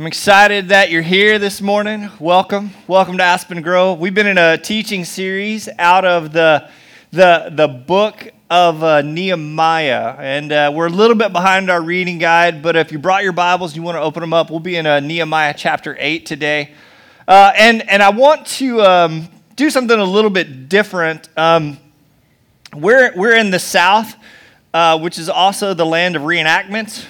I'm excited that you're here this morning. Welcome. Welcome to Aspen Grove. We've been in a teaching series out of the, the, the book of uh, Nehemiah. And uh, we're a little bit behind our reading guide, but if you brought your Bibles, you want to open them up, we'll be in uh, Nehemiah chapter 8 today. Uh, and, and I want to um, do something a little bit different. Um, we're, we're in the South, uh, which is also the land of reenactments.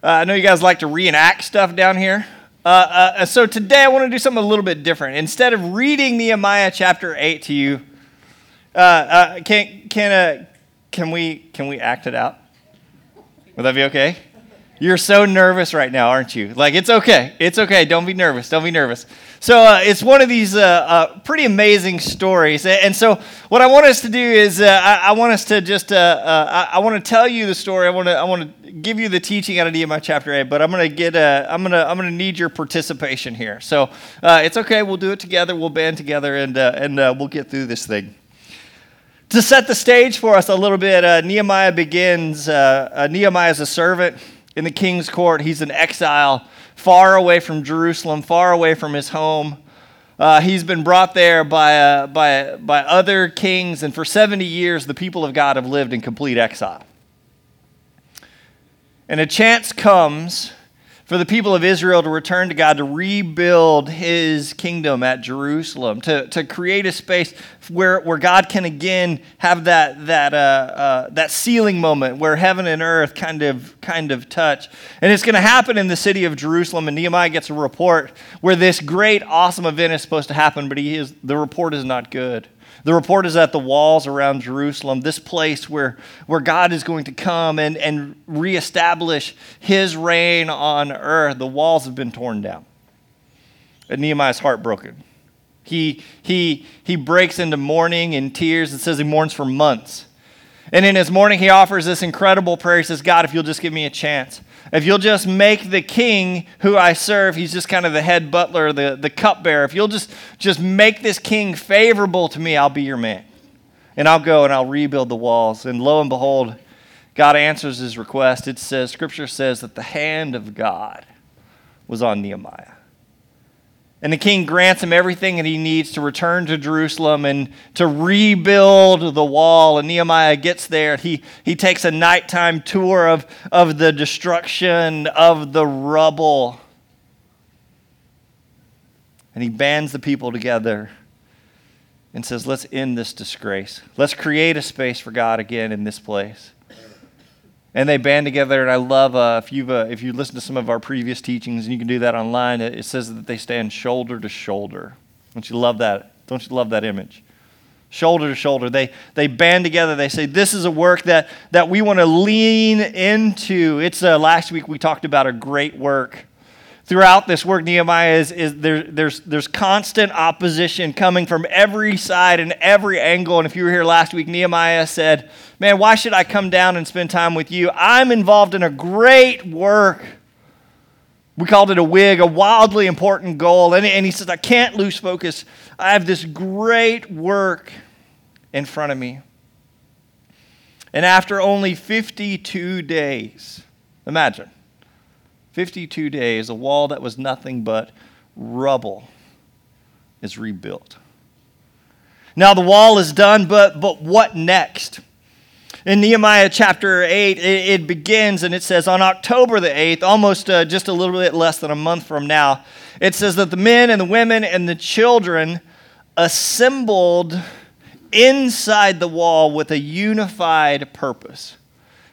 Uh, I know you guys like to reenact stuff down here. Uh, uh, so today I want to do something a little bit different. Instead of reading Nehemiah chapter 8 to you, uh, uh, can, can, uh, can, we, can we act it out? Would that be okay? You're so nervous right now, aren't you? Like, it's okay. It's okay. Don't be nervous. Don't be nervous. So, uh, it's one of these uh, uh, pretty amazing stories. And so, what I want us to do is, uh, I, I, want us to just, uh, uh, I, I want to tell you the story. I want to, I want to give you the teaching out of Nehemiah chapter 8, but I'm going to get, I'm going to, I'm going to need your participation here. So, it's okay. We'll do it together. We'll band together and, and we'll get through this thing. To set the stage for us a little bit, Nehemiah begins, Nehemiah is a servant in the king's court. He's in exile, far away from Jerusalem, far away from his home. Uh, he's been brought there by, uh, by, by other kings, and for 70 years, the people of God have lived in complete exile. And a chance comes for the people of Israel to return to God, to rebuild his kingdom at Jerusalem, to, to create a space where, where God can again have that, that, uh, uh, that sealing moment where heaven and earth kind of, kind of touch. And it's going to happen in the city of Jerusalem. And Nehemiah gets a report where this great, awesome event is supposed to happen, but he is, the report is not good. The report is that the walls around Jerusalem, this place where, where God is going to come and, and reestablish his reign on earth, the walls have been torn down. And Nehemiah's heartbroken. He, he, he breaks into mourning and tears. It says he mourns for months. And in his mourning, he offers this incredible prayer. He says, God, if you'll just give me a chance, if you'll just make the king who I serve, he's just kind of the head butler, the, the cupbearer. If you'll just, just make this king favorable to me, I'll be your man. And I'll go and I'll rebuild the walls. And lo and behold, God answers his request. It says, Scripture says that the hand of God was on Nehemiah. And the king grants him everything that he needs to return to Jerusalem and to rebuild the wall. And Nehemiah gets there. He, he takes a nighttime tour of, of the destruction of the rubble. And he bands the people together and says, Let's end this disgrace. Let's create a space for God again in this place and they band together. And I love uh, if you've uh, if you listen to some of our previous teachings, and you can do that online. It, says that they stand shoulder to shoulder. Don't you love that? Don't you love that image? Shoulder to shoulder, they they band together. They say, "This is a work that that we want to lean into." It's uh, last week we talked about a great work throughout this work, Nehemiah is, is there, there's, there's constant opposition coming from every side and every angle. And if you were here last week, Nehemiah said, Man, why should I come down and spend time with you? I'm involved in a great work. We called it a wig, a wildly important goal. And, and he says, I can't lose focus. I have this great work in front of me. And after only 52 days, imagine, 52 days, a wall that was nothing but rubble is rebuilt. Now the wall is done, but, but what next? In Nehemiah chapter 8, it, it begins and it says, On October the 8th, almost uh, just a little bit less than a month from now, it says that the men and the women and the children assembled inside the wall with a unified purpose.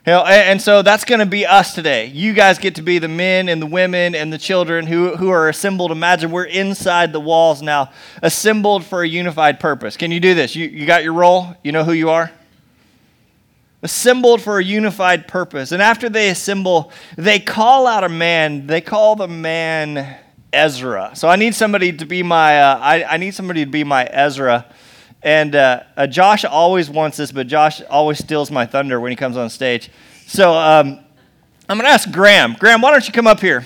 You know, and so that's going to be us today. You guys get to be the men and the women and the children who, who are assembled. Imagine we're inside the walls now, assembled for a unified purpose. Can you do this? You, you got your role? You know who you are? Assembled for a unified purpose. And after they assemble, they call out a man. They call the man Ezra. So I need somebody to be my, uh, I, I need somebody to be my Ezra. And uh, uh, Josh always wants this, but Josh always steals my thunder when he comes on stage. So um, I'm going to ask Graham. Graham, why don't you come up here?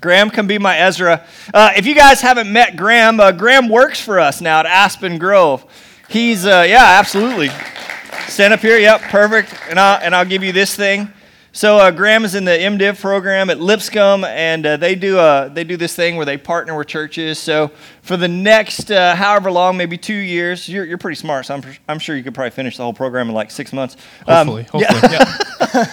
Graham can be my Ezra. Uh, if you guys haven't met Graham, uh, Graham works for us now at Aspen Grove. He's, uh, yeah, absolutely. Stand up here. Yep, perfect. And I'll, and I'll give you this thing. So uh, Graham is in the MDiv program at Lipscomb, and uh, they do uh, they do this thing where they partner with churches. So for the next uh, however long, maybe two years, you're, you're pretty smart. So I'm, I'm sure you could probably finish the whole program in like six months. Hopefully, um, hopefully, yeah.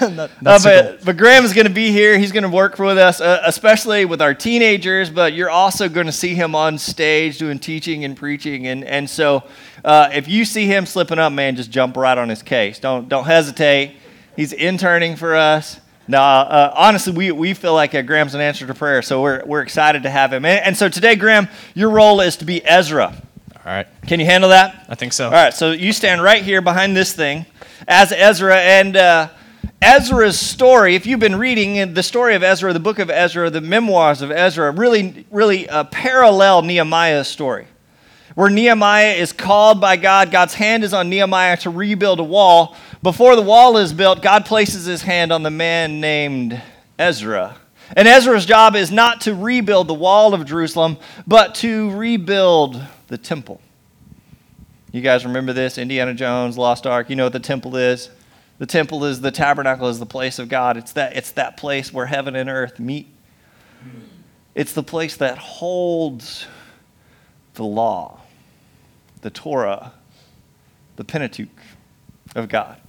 yeah. But, but Graham is going to be here. He's going to work with us, uh, especially with our teenagers. But you're also going to see him on stage doing teaching and preaching, and and so if you see him slipping up, man, just jump right on his case. Don't don't hesitate. He's interning for us. Now, uh, honestly, we, we feel like uh, Graham's an answer to prayer, so we're, we're excited to have him. And, and, so today, Graham, your role is to be Ezra. All right. Can you handle that? I think so. All right, so you stand right here behind this thing as Ezra. And uh, Ezra's story, if you've been reading the story of Ezra, the book of Ezra, the memoirs of Ezra, really, really uh, parallel Nehemiah's story where Nehemiah is called by God. God's hand is on Nehemiah to rebuild a wall. Before the wall is built, God places his hand on the man named Ezra. And Ezra's job is not to rebuild the wall of Jerusalem, but to rebuild the temple. You guys remember this? Indiana Jones, Lost Ark. You know what the temple is? The temple is the tabernacle, is the place of God. It's that, it's that place where heaven and earth meet. It's the place that holds the law, the Torah, the Pentateuch of God.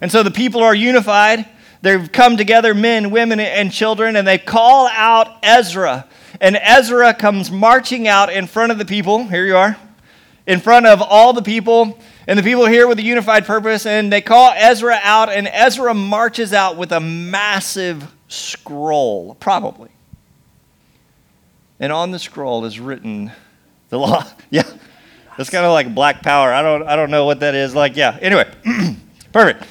And so the people are unified. They've come together, men, women, and children, and they call out Ezra. And Ezra comes marching out in front of the people. Here you are. In front of all the people. And the people here with a unified purpose. And they call Ezra out, and Ezra marches out with a massive scroll, probably. And on the scroll is written the law. yeah. It's kind of like black power. I don't, I don't know what that is. Like, yeah. Anyway, perfect.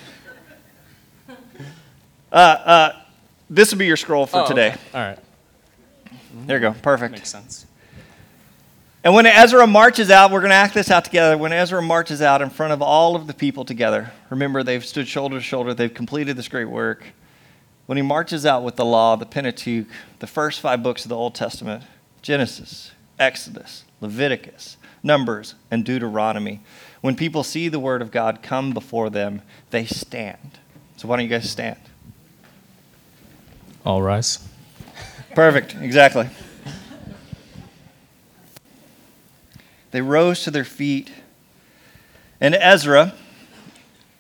Uh, uh, this will be your scroll for oh, today. Okay. All right. There you go. Perfect. Makes sense. And when Ezra marches out, we're going to act this out together. When Ezra marches out in front of all of the people together, remember they've stood shoulder to shoulder, they've completed this great work. When he marches out with the law, the Pentateuch, the first five books of the Old Testament Genesis, Exodus, Leviticus, Numbers, and Deuteronomy when people see the word of God come before them, they stand. So why don't you guys stand? All rise. Perfect, exactly. They rose to their feet, and Ezra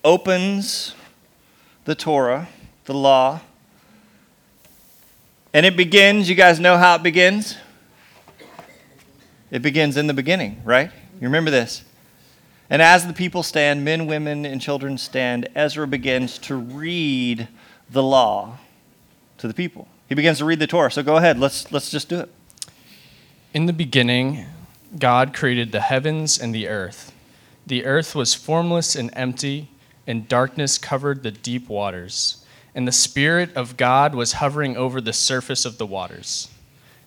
opens the Torah, the law, and it begins. You guys know how it begins? It begins in the beginning, right? You remember this? And as the people stand, men, women, and children stand, Ezra begins to read the law to the people. He begins to read the Torah. So go ahead, let's, let's just do it. In the beginning, God created the heavens and the earth. The earth was formless and empty, and darkness covered the deep waters. And the Spirit of God was hovering over the surface of the waters.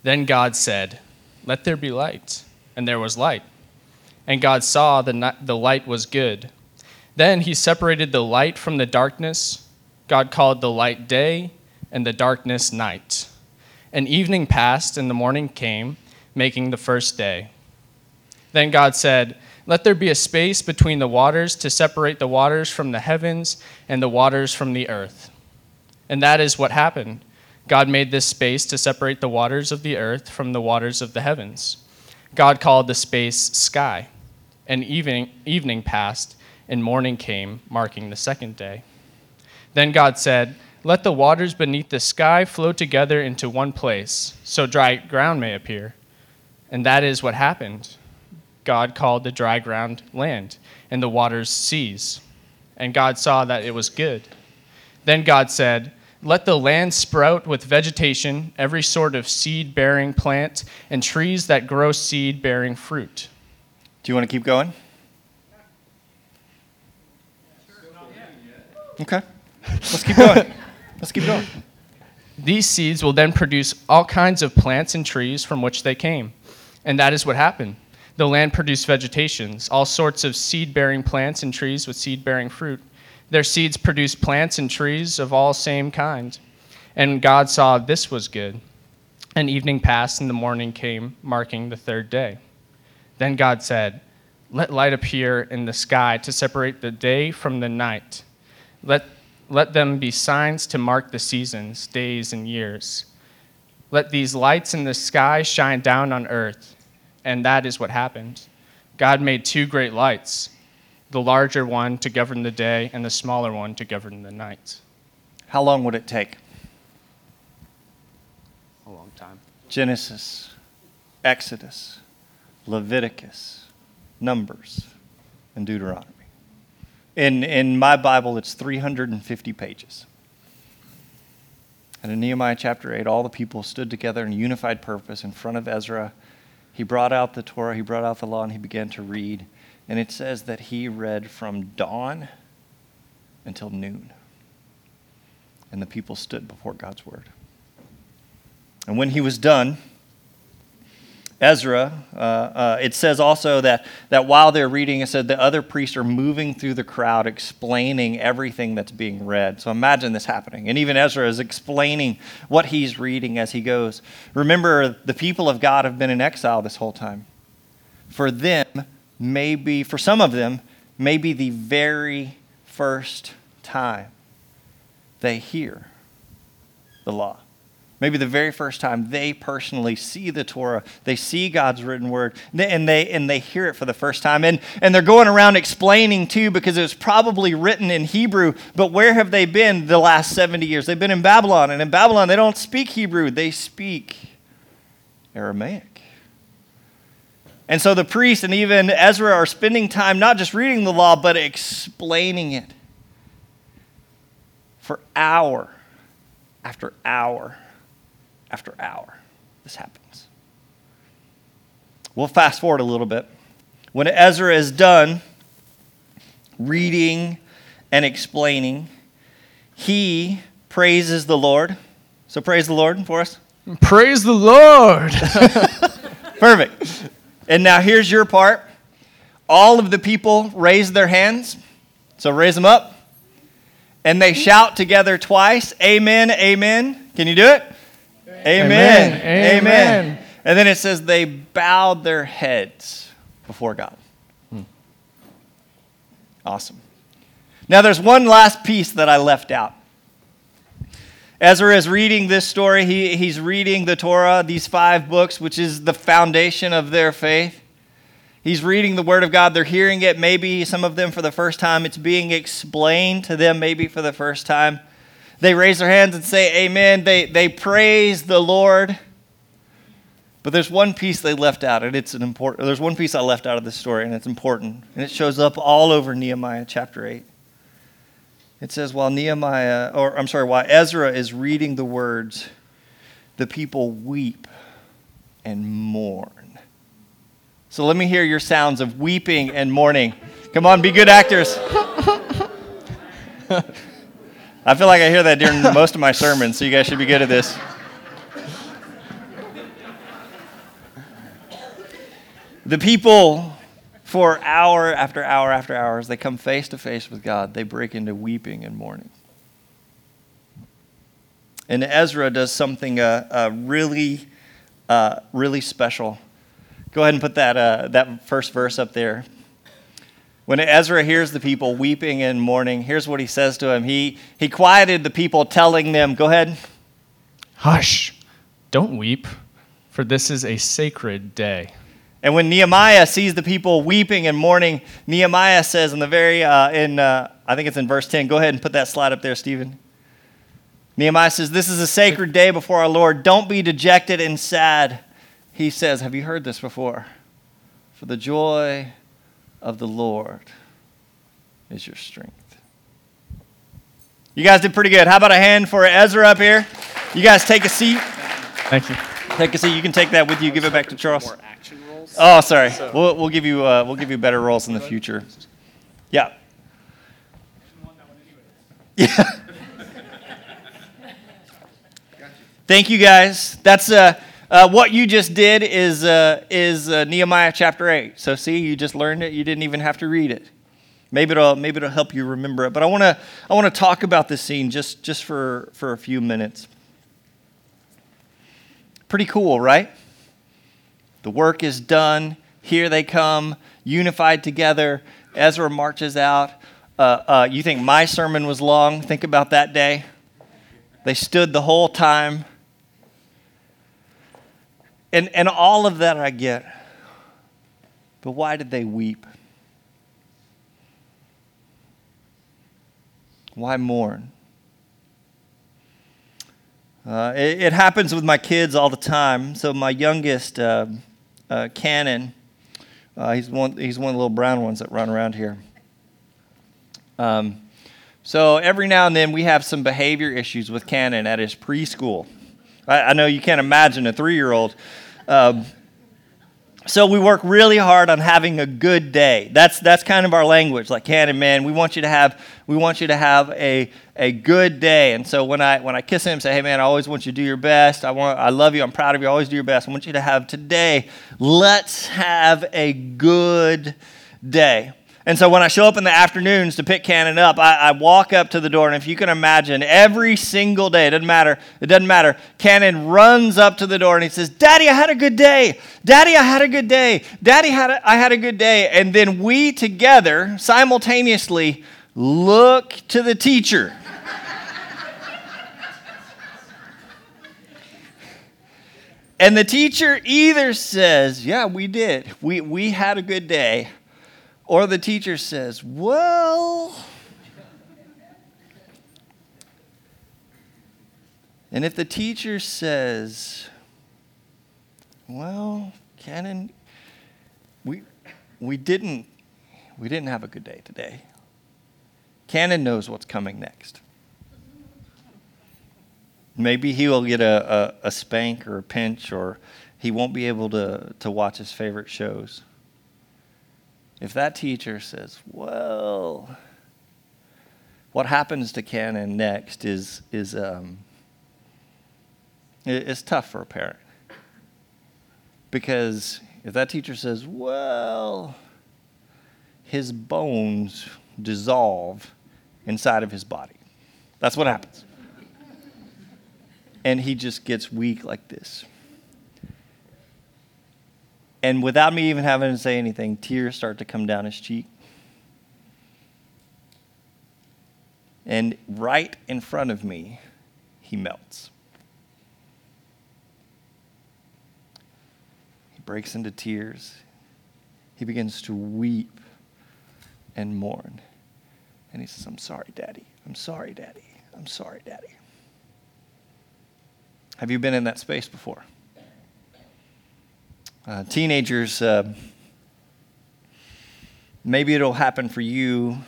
Then God said, Let there be light. And there was light. And God saw the, the light was good. Then he separated the light from the darkness. God called the light day, and the darkness night. And evening passed, and the morning came, making the first day. Then God said, Let there be a space between the waters to separate the waters from the heavens and the waters from the earth. And that is what happened. God made this space to separate the waters of the earth from the waters of the heavens. God called the space sky and evening, evening passed, and morning came, marking the second day. Then God said, Let the waters beneath the sky flow together into one place, so dry ground may appear. And that is what happened. God called the dry ground land, and the waters seas. And God saw that it was good. Then God said, Let the land sprout with vegetation, every sort of seed bearing plant, and trees that grow seed bearing fruit do you want to keep going? Okay. Let's keep going. Let's keep going. These seeds will then produce all kinds of plants and trees from which they came. And that is what happened. The land produced vegetations, all sorts of seed bearing plants and trees with seed bearing fruit. Their seeds produced plants and trees of all same kind. And God saw this was good. And evening passed, and the morning came, marking the third day. Then God said, Let light appear in the sky to separate the day from the night. Let Let them be signs to mark the seasons, days, and years. Let these lights in the sky shine down on earth. And that is what happened. God made two great lights the larger one to govern the day, and the smaller one to govern the night. How long would it take? A long time. Genesis, Exodus, Leviticus, Numbers, and Deuteronomy. In, in my Bible, it's 350 pages. And in Nehemiah chapter 8, all the people stood together in unified purpose in front of Ezra. He brought out the Torah, he brought out the law, and he began to read. And it says that he read from dawn until noon. And the people stood before God's word. And when he was done, Ezra, uh, uh, it says also that, that while they're reading, it said the other priests are moving through the crowd explaining everything that's being read. So imagine this happening. And even Ezra is explaining what he's reading as he goes. Remember, the people of God have been in exile this whole time. For them, maybe, for some of them, maybe the very first time they hear the law. Maybe the very first time they personally see the Torah, they see God's written word, and they, and they hear it for the first time. And, and they're going around explaining too, because it was probably written in Hebrew. But where have they been the last 70 years? They've been in Babylon. And in Babylon, they don't speak Hebrew, they speak Aramaic. And so the priest and even Ezra are spending time not just reading the law, but explaining it for hour after hour after hour. This happens. We'll fast forward a little bit. When Ezra is done reading and explaining, he praises the Lord. So praise the Lord for us. Praise the Lord! Perfect. And now here's your part. All of the people raise their hands. So raise them up. And they shout together twice Amen, Amen. Can you do it? Amen. Amen. Amen. Amen. And then it says they bowed their heads before God. Hmm. Awesome. Now there's one last piece that I left out. Ezra is reading this story. He, he's reading the Torah, these five books, which is the foundation of their faith. He's reading the Word of God. They're hearing it, maybe some of them for the first time. It's being explained to them, maybe for the first time. They raise their hands and say, Amen. They, they praise the Lord. But there's one piece they left out, and it's an important. There's one piece I left out of this story, and it's important, and it shows up all over Nehemiah chapter eight. It says, while Nehemiah, or I'm sorry, while Ezra is reading the words, the people weep and mourn. So let me hear your sounds of weeping and mourning. Come on, be good actors. I feel like I hear that during most of my sermons, so you guys should be good at this. The people, for hour after hour after hour, as they come face to face with God, they break into weeping and mourning. And Ezra does something uh, uh, really, uh, really special. Go ahead and put that, uh, that first verse up there. When Ezra hears the people weeping and mourning, here's what he says to him. He, he quieted the people, telling them, Go ahead. Hush! Don't weep, for this is a sacred day. And when Nehemiah sees the people weeping and mourning, Nehemiah says in the very, uh, in, uh, I think it's in verse 10. Go ahead and put that slide up there, Stephen. Nehemiah says, This is a sacred day before our Lord. Don't be dejected and sad. He says, Have you heard this before? For the joy of the Lord is your strength. You guys did pretty good. How about a hand for Ezra up here? You guys take a seat. Thank you. Take a seat. You can take that with you. Give it back to Charles. More action roles. Oh, sorry. We'll, we'll give you uh, we'll give you better roles in the future. Yeah. Yeah. Thank you, guys. That's uh, uh, what you just did is uh, is uh, Nehemiah chapter eight. So see, you just learned it. You didn't even have to read it. Maybe it'll maybe it'll help you remember it. But I want to I want to talk about this scene just just for for a few minutes. Pretty cool, right? The work is done. Here they come, unified together. Ezra marches out. Uh, uh, you think my sermon was long? Think about that day. They stood the whole time. And, and all of that I get. But why did they weep? Why mourn? Uh, it, it, happens with my kids all the time. So my youngest, uh, uh, Cannon, uh, he's one. He's one of the little brown ones that run around here. Um, so every now and then we have some behavior issues with Cannon at his preschool. I, I know you can't imagine a three-year-old. Um, so we work really hard on having a good day. That's that's kind of our language. Like Cannon, man, we want you to have we want you to have a a good day. And so when I when I kiss him, say, hey man, I always want you to do your best. I want I love you. I'm proud of you. I always do your best. I want you to have today. Let's have a good day. And so when I show up in the afternoons to pick Cannon up, I, I, walk up to the door, and if you can imagine, every single day, it doesn't matter, it doesn't matter, Cannon runs up to the door and he says, Daddy, I had a good day. Daddy, I had a good day. Daddy, had a, I had a good day. And then we together simultaneously look to the teacher. and the teacher either says, Yeah, we did. We, we had a good day or the teacher says, Well, and if the teacher says, Well, Cannon, we, we, didn't, we didn't have a good day today. Cannon knows what's coming next. Maybe he will get a, a, a spank or a pinch, or he won't be able to, to watch his favorite shows. If that teacher says, well, what happens to Cannon next is, is um, it's tough for a parent. Because if that teacher says, well, his bones dissolve inside of his body, that's what happens. And he just gets weak like this. And without me even having to say anything, tears start to come down his cheek. And right in front of me, he melts. He breaks into tears. He begins to weep and mourn. And he says, I'm sorry, Daddy. I'm sorry, Daddy. I'm sorry, Daddy. Have you been in that space before? Uh, teenagers, uh, maybe it'll happen for you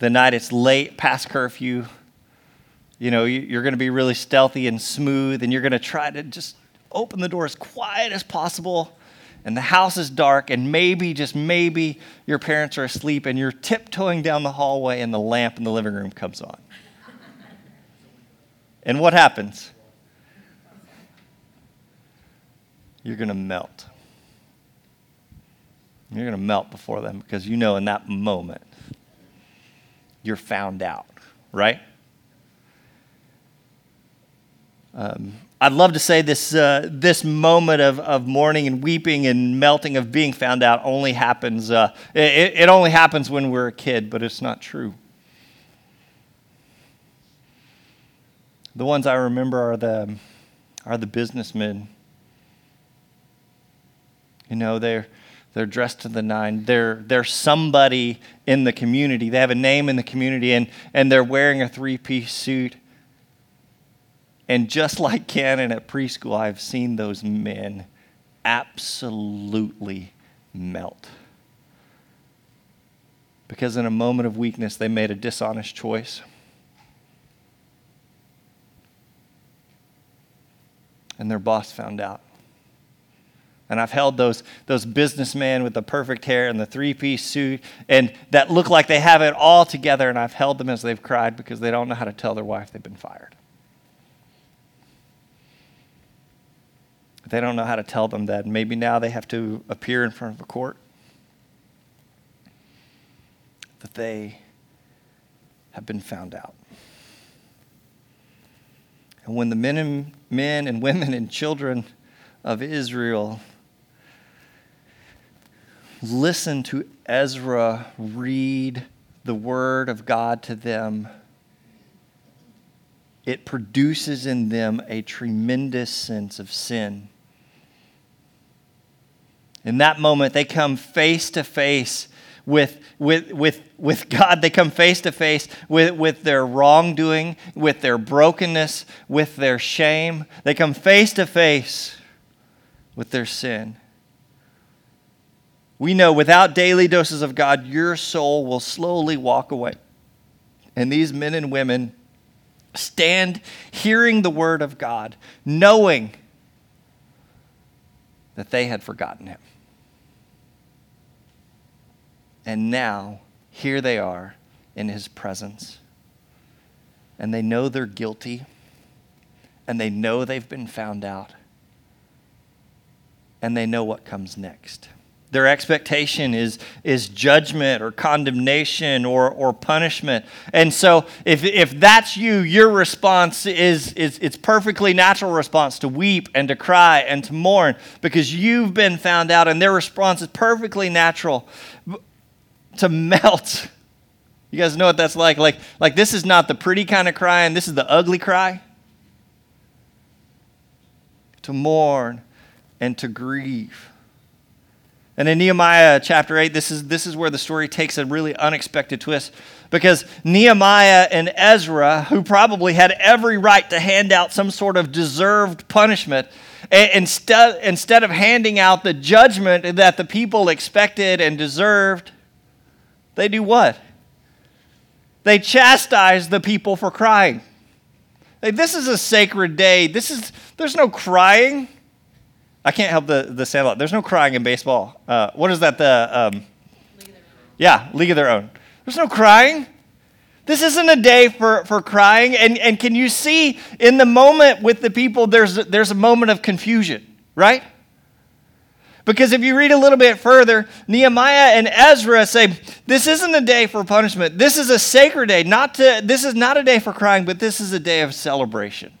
the night it's late, past curfew. You know, you're going to be really stealthy and smooth, and you're going to try to just open the door as quiet as possible. And the house is dark, and maybe, just maybe, your parents are asleep, and you're tiptoeing down the hallway, and the lamp in the living room comes on. And what happens? You're going to melt. You're going to melt before them because you know in that moment you're found out, right? Um, I'd love to say this, uh, this moment of, of mourning and weeping and melting of being found out only happens, uh, it, it only happens when we're a kid, but it's not true. The ones I remember are the, are the businessmen you know, they're, they're dressed to the nine. They're, they're somebody in the community. They have a name in the community, and, and they're wearing a three piece suit. And just like Cannon at preschool, I've seen those men absolutely melt. Because in a moment of weakness, they made a dishonest choice. And their boss found out. And I've held those, those businessmen with the perfect hair and the three piece suit and that look like they have it all together. And I've held them as they've cried because they don't know how to tell their wife they've been fired. They don't know how to tell them that maybe now they have to appear in front of a court, that they have been found out. And when the men and, men and women and children of Israel listen to Ezra read the word of God to them, it produces in them a tremendous sense of sin. In that moment, they come face to face with, with, with, with God. They come face to face with, with their wrongdoing, with their brokenness, with their shame. They come face to face with their sin. We know without daily doses of God, your soul will slowly walk away. And these men and women stand hearing the word of God, knowing that they had forgotten him. And now, here they are in his presence. And they know they're guilty, and they know they've been found out, and they know what comes next. Their expectation is, is judgment or condemnation or, or punishment. And so if, if that's you, your response is, is it's perfectly natural response to weep and to cry and to mourn because you've been found out and their response is perfectly natural to melt. You guys know what that's like? Like, like this is not the pretty kind of crying, this is the ugly cry. To mourn and to grieve. And in Nehemiah chapter 8, this is, this is where the story takes a really unexpected twist because Nehemiah and Ezra, who probably had every right to hand out some sort of deserved punishment, instead, instead of handing out the judgment that the people expected and deserved, they do what? They chastise the people for crying. this is a sacred day. This is, there's no crying. I can't help the, the sound. There's no crying in baseball. Uh, what is that? The um, League yeah, League of Their Own. There's no crying. This isn't a day for, for crying. And, and can you see in the moment with the people, there's, there's a moment of confusion, right? Because if you read a little bit further, Nehemiah and Ezra say, This isn't a day for punishment. This is a sacred day. Not to, this is not a day for crying, but this is a day of celebration.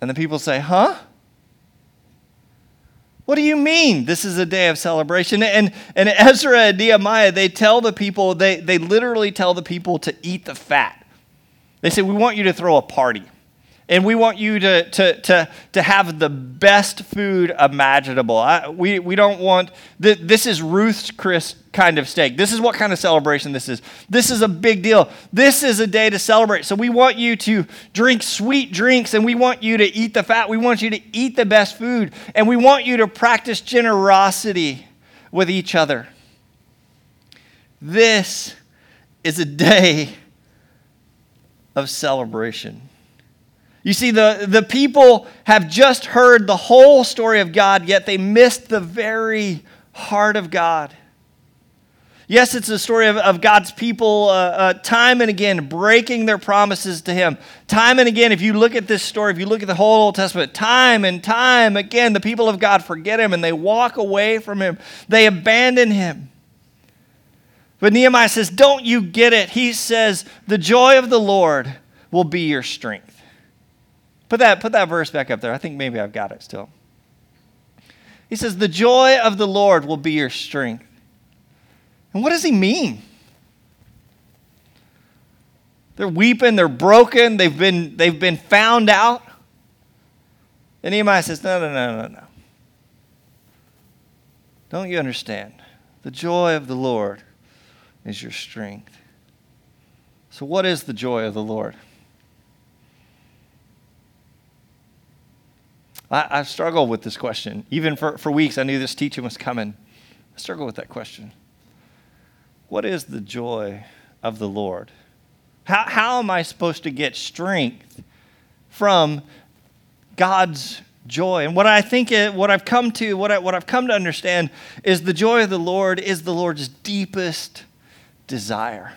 And the people say, Huh? What do you mean this is a day of celebration? And, and Ezra and Nehemiah, they tell the people, they, they literally tell the people to eat the fat. They say, We want you to throw a party. And we want you to, to, to, to have the best food imaginable. I, we, we don't want, th- this is Ruth's Chris kind of steak. This is what kind of celebration this is. This is a big deal. This is a day to celebrate. So we want you to drink sweet drinks and we want you to eat the fat. We want you to eat the best food. And we want you to practice generosity with each other. This is a day of celebration. You see, the, the people have just heard the whole story of God, yet they missed the very heart of God. Yes, it's a story of, of God's people uh, uh, time and again breaking their promises to Him. Time and again, if you look at this story, if you look at the whole Old Testament, time and time again, the people of God forget Him and they walk away from Him. They abandon Him. But Nehemiah says, Don't you get it? He says, The joy of the Lord will be your strength. Put that, put that verse back up there. I think maybe I've got it still. He says, The joy of the Lord will be your strength. And what does he mean? They're weeping, they're broken, they've been, they've been found out. And Nehemiah says, No, no, no, no, no. Don't you understand? The joy of the Lord is your strength. So, what is the joy of the Lord? I, I struggled with this question. Even for, for weeks, I knew this teaching was coming. I struggled with that question. What is the joy of the Lord? How, how am I supposed to get strength from God's joy? And what I think, what I've come to, what, I, what I've come to understand is the joy of the Lord is the Lord's deepest desire.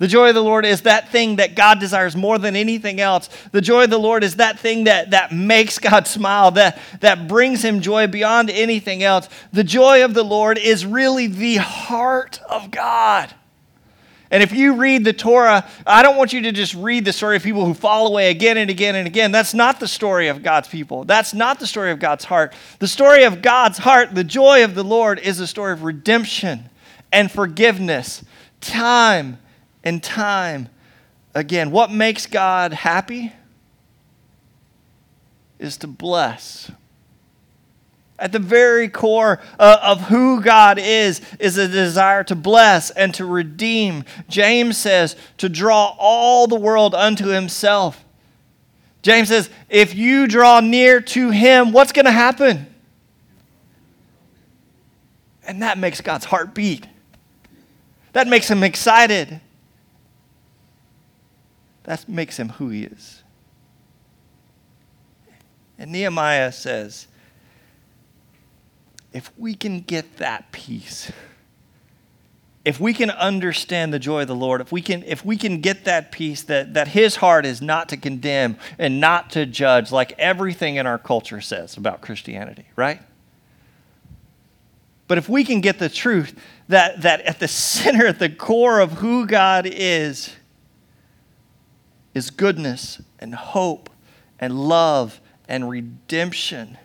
The joy of the Lord is that thing that God desires more than anything else. The joy of the Lord is that thing that, that makes God smile, that, that brings him joy beyond anything else. The joy of the Lord is really the heart of God. And if you read the Torah, I don't want you to just read the story of people who fall away again and again and again. That's not the story of God's people. That's not the story of God's heart. The story of God's heart, the joy of the Lord, is a story of redemption and forgiveness time and time again. What makes God happy is to bless. At the very core uh, of who God is, is a desire to bless and to redeem. James says to draw all the world unto himself. James says, if you draw near to him, what's going to happen? And that makes God's heart beat. That makes him excited. That makes him who he is. And Nehemiah says, if we can get that peace, if we can understand the joy of the Lord, if we can, if we can get that peace that, that his heart is not to condemn and not to judge, like everything in our culture says about Christianity, right? But if we can get the truth that, that at the center, at the core of who God is, is goodness and hope and love and redemption.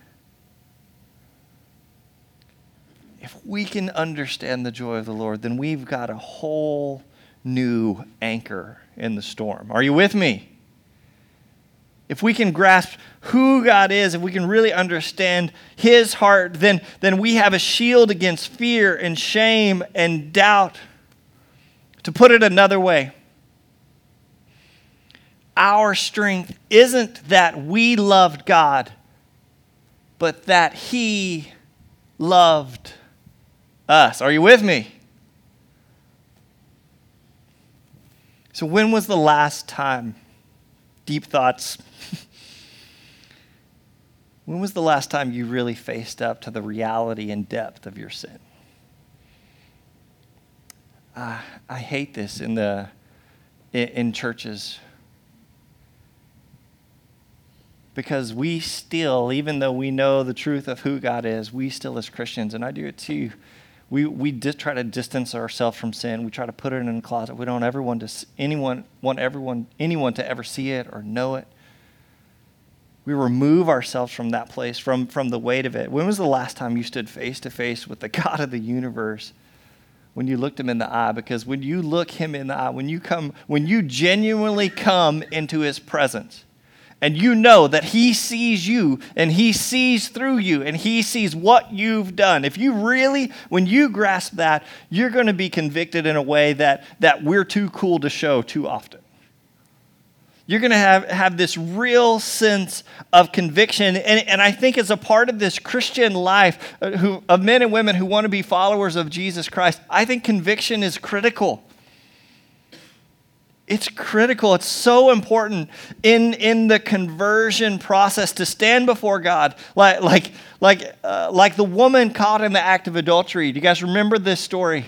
If we can understand the joy of the Lord, then we've got a whole new anchor in the storm. Are you with me? if we can grasp who God is, if we can really understand His heart, then, then we have a shield against fear and shame and doubt. To put it another way, our strength isn't that we loved God, but that He loved us. Are you with me? So, when was the last time? Deep thoughts when was the last time you really faced up to the reality and depth of your sin? Uh, I hate this in the in, in churches because we still, even though we know the truth of who God is, we still as Christians, and I do it too. We we just try to distance ourselves from sin. We try to put it in a closet. We don't ever want to anyone want everyone anyone to ever see it or know it we remove ourselves from that place, from, from the weight of it. When was the last time you stood face to face with the God of the universe? When you looked him in the eye, because when you look him in the eye, when you come, when you genuinely come into his presence, and you know that he sees you and he sees through you and he sees what you've done if you really when you grasp that you're going to be convicted in a way that that we're too cool to show too often you're going to have, have this real sense of conviction. And, and I think as a part of this Christian life uh, who, of men and women who want to be followers of Jesus Christ, I think conviction is critical. It's critical. It's so important in, in the conversion process to stand before God, like, like, like, uh, like the woman caught in the act of adultery. Do you guys remember this story?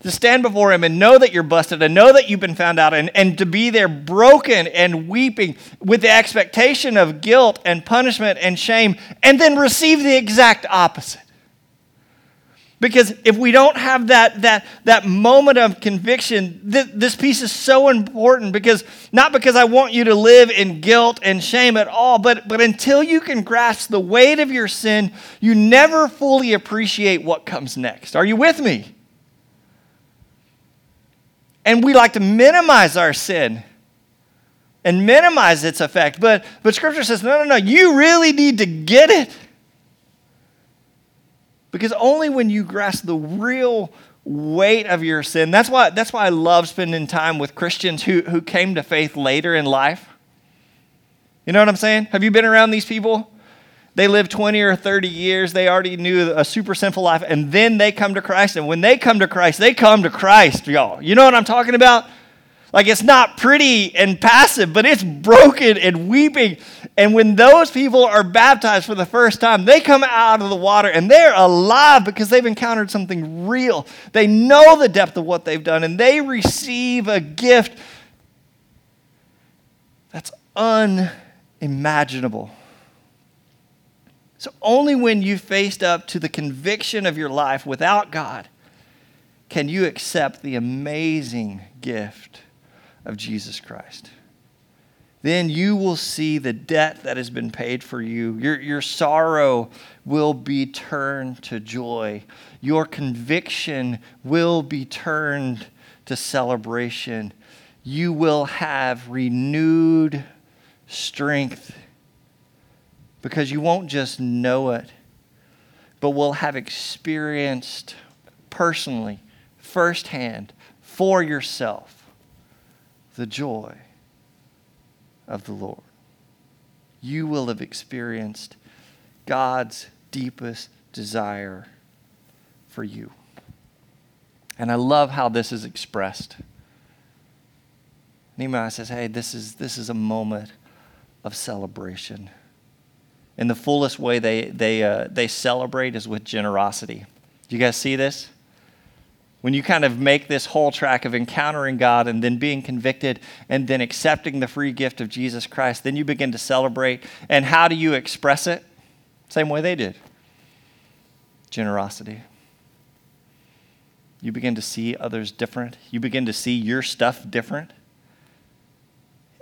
to stand before him and know that you're busted and know that you've been found out and, and to be there broken and weeping with the expectation of guilt and punishment and shame and then receive the exact opposite because if we don't have that, that, that moment of conviction th- this piece is so important because not because i want you to live in guilt and shame at all but, but until you can grasp the weight of your sin you never fully appreciate what comes next are you with me and we like to minimize our sin and minimize its effect. But, but Scripture says, no, no, no, you really need to get it. Because only when you grasp the real weight of your sin, that's why, that's why I love spending time with Christians who, who came to faith later in life. You know what I'm saying? Have you been around these people? They live 20 or 30 years. They already knew a super sinful life. And then they come to Christ. And when they come to Christ, they come to Christ, y'all. You know what I'm talking about? Like it's not pretty and passive, but it's broken and weeping. And when those people are baptized for the first time, they come out of the water and they're alive because they've encountered something real. They know the depth of what they've done and they receive a gift that's unimaginable. So only when you faced up to the conviction of your life without God can you accept the amazing gift of Jesus Christ. then you will see the debt that has been paid for you. Your, your sorrow will be turned to joy. Your conviction will be turned to celebration. You will have renewed strength because you won't just know it, but will have experienced personally, firsthand, for yourself, the joy of the Lord. You will have experienced God's deepest desire for you. And I love how this is expressed. Nehemiah says, hey, this is, this is a moment of celebration. And the fullest way they, they, uh, they celebrate is with generosity. Do you guys see this? When you kind of make this whole track of encountering God and then being convicted and then accepting the free gift of Jesus Christ, then you begin to celebrate. And how do you express it? Same way they did generosity. You begin to see others different, you begin to see your stuff different.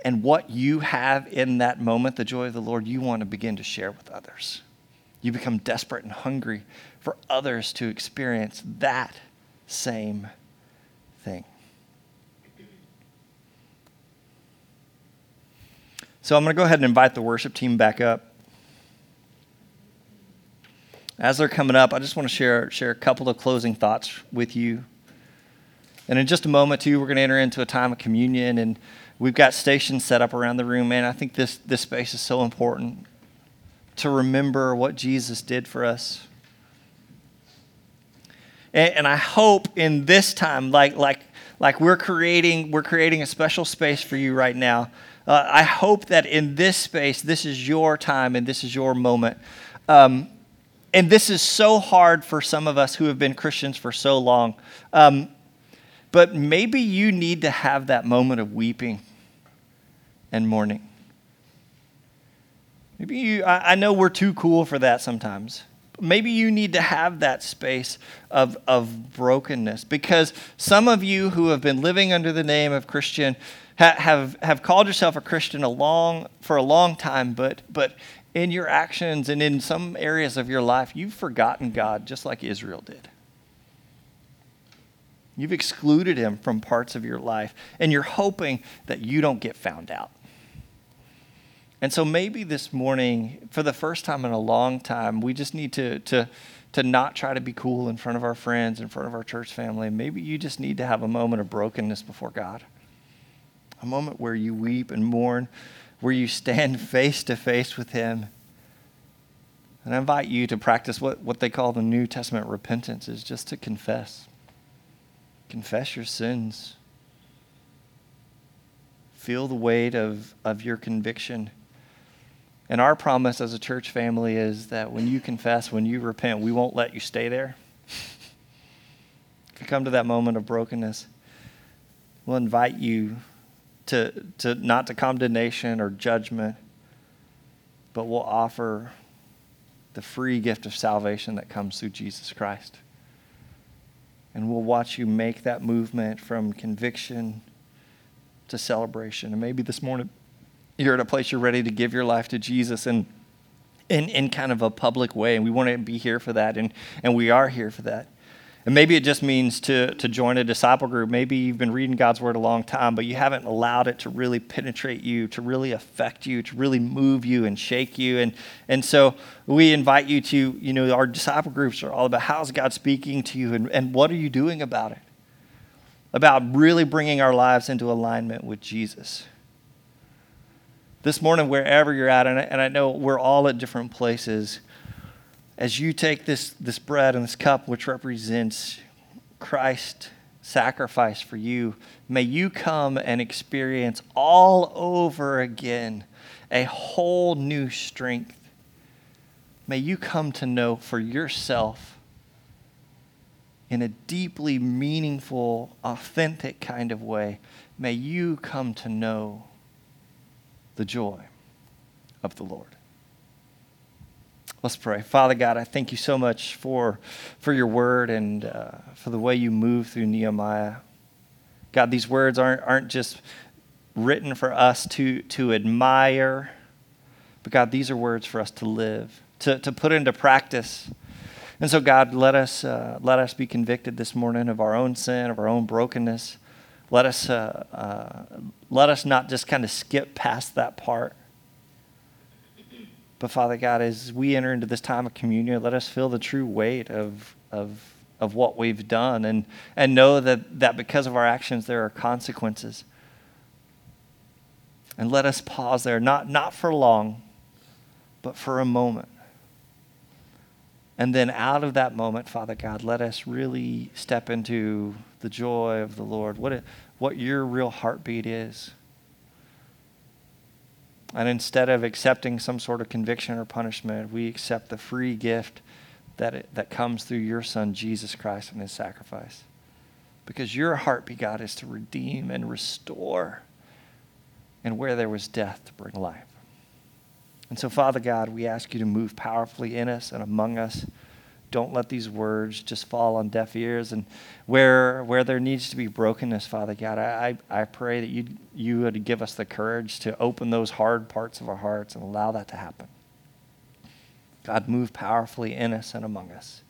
And what you have in that moment, the joy of the Lord, you want to begin to share with others. You become desperate and hungry for others to experience that same thing. So I'm going to go ahead and invite the worship team back up. As they're coming up, I just want to share, share a couple of closing thoughts with you. And in just a moment, too, we're going to enter into a time of communion, and we've got stations set up around the room. Man, I think this, this space is so important to remember what Jesus did for us. And, and I hope in this time, like, like, like we're creating, we're creating a special space for you right now. Uh, I hope that in this space, this is your time and this is your moment. Um, and this is so hard for some of us who have been Christians for so long. Um, but maybe you need to have that moment of weeping and mourning. Maybe you, I, I know we're too cool for that sometimes. Maybe you need to have that space of, of brokenness because some of you who have been living under the name of Christian ha, have, have called yourself a Christian a long, for a long time, but, but in your actions and in some areas of your life, you've forgotten God just like Israel did. You've excluded him from parts of your life, and you're hoping that you don't get found out. And so maybe this morning, for the first time in a long time, we just need to, to, to not try to be cool in front of our friends, in front of our church family. Maybe you just need to have a moment of brokenness before God. A moment where you weep and mourn, where you stand face to face with Him. And I invite you to practice what, what they call the New Testament repentance, is just to confess. Confess your sins. Feel the weight of, of your conviction and our promise as a church family is that when you confess, when you repent, we won't let you stay there. if you come to that moment of brokenness, we'll invite you to, to not to condemnation or judgment, but we'll offer the free gift of salvation that comes through Jesus Christ. And we'll watch you make that movement from conviction to celebration. And maybe this morning, you're at a place you're ready to give your life to Jesus and in, in kind of a public way. And we want to be here for that. And, and we are here for that. And maybe it just means to, to join a disciple group. Maybe you've been reading God's word a long time, but you haven't allowed it to really penetrate you, to really affect you, to really move you and shake you. And, and so we invite you to, you know, our disciple groups are all about how's God speaking to you and, and what are you doing about it? About really bringing our lives into alignment with Jesus this morning, wherever you're at, and I, and I know we're all at different places, as you take this, this bread and this cup, which represents Christ's sacrifice for you, may you come and experience all over again a whole new strength. May you come to know for yourself in a deeply meaningful, authentic kind of way. May you come to know the joy of the Lord. Let's pray. Father God, I thank you so much for, for your word and uh, for the way you move through Nehemiah. God, these words aren't, aren't just written for us to, to admire. But God, these are words for us to live, to, to put into practice. And so, God, let us, uh, let us be convicted this morning of our own sin, of our own brokenness. Let us, uh, uh, let us not just kind of skip past that part. But Father God, as we enter into this time of communion, let us feel the true weight of, of, of what we've done and, and know that, that because of our actions, there are consequences. And let us pause there, not, not for long, but for a moment. And then out of that moment, Father God, let us really step into the joy of the Lord, what, it, what your real heartbeat is. And instead of accepting some sort of conviction or punishment, we accept the free gift that, it, that comes through your Son, Jesus Christ, and his sacrifice. Because your heartbeat, God, is to redeem and restore, and where there was death, to bring life. And so, Father God, we ask you to move powerfully in us and among us. Don't let these words just fall on deaf ears. And where, where there needs to be brokenness, Father God, I, I pray that you, you would give us the courage to open those hard parts of our hearts and allow that to happen. God, move powerfully in us and among us.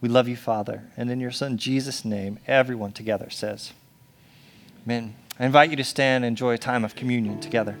We love you, Father. And in your Son, Jesus' name, everyone together says, Amen. I invite you to stand and enjoy a time of communion together.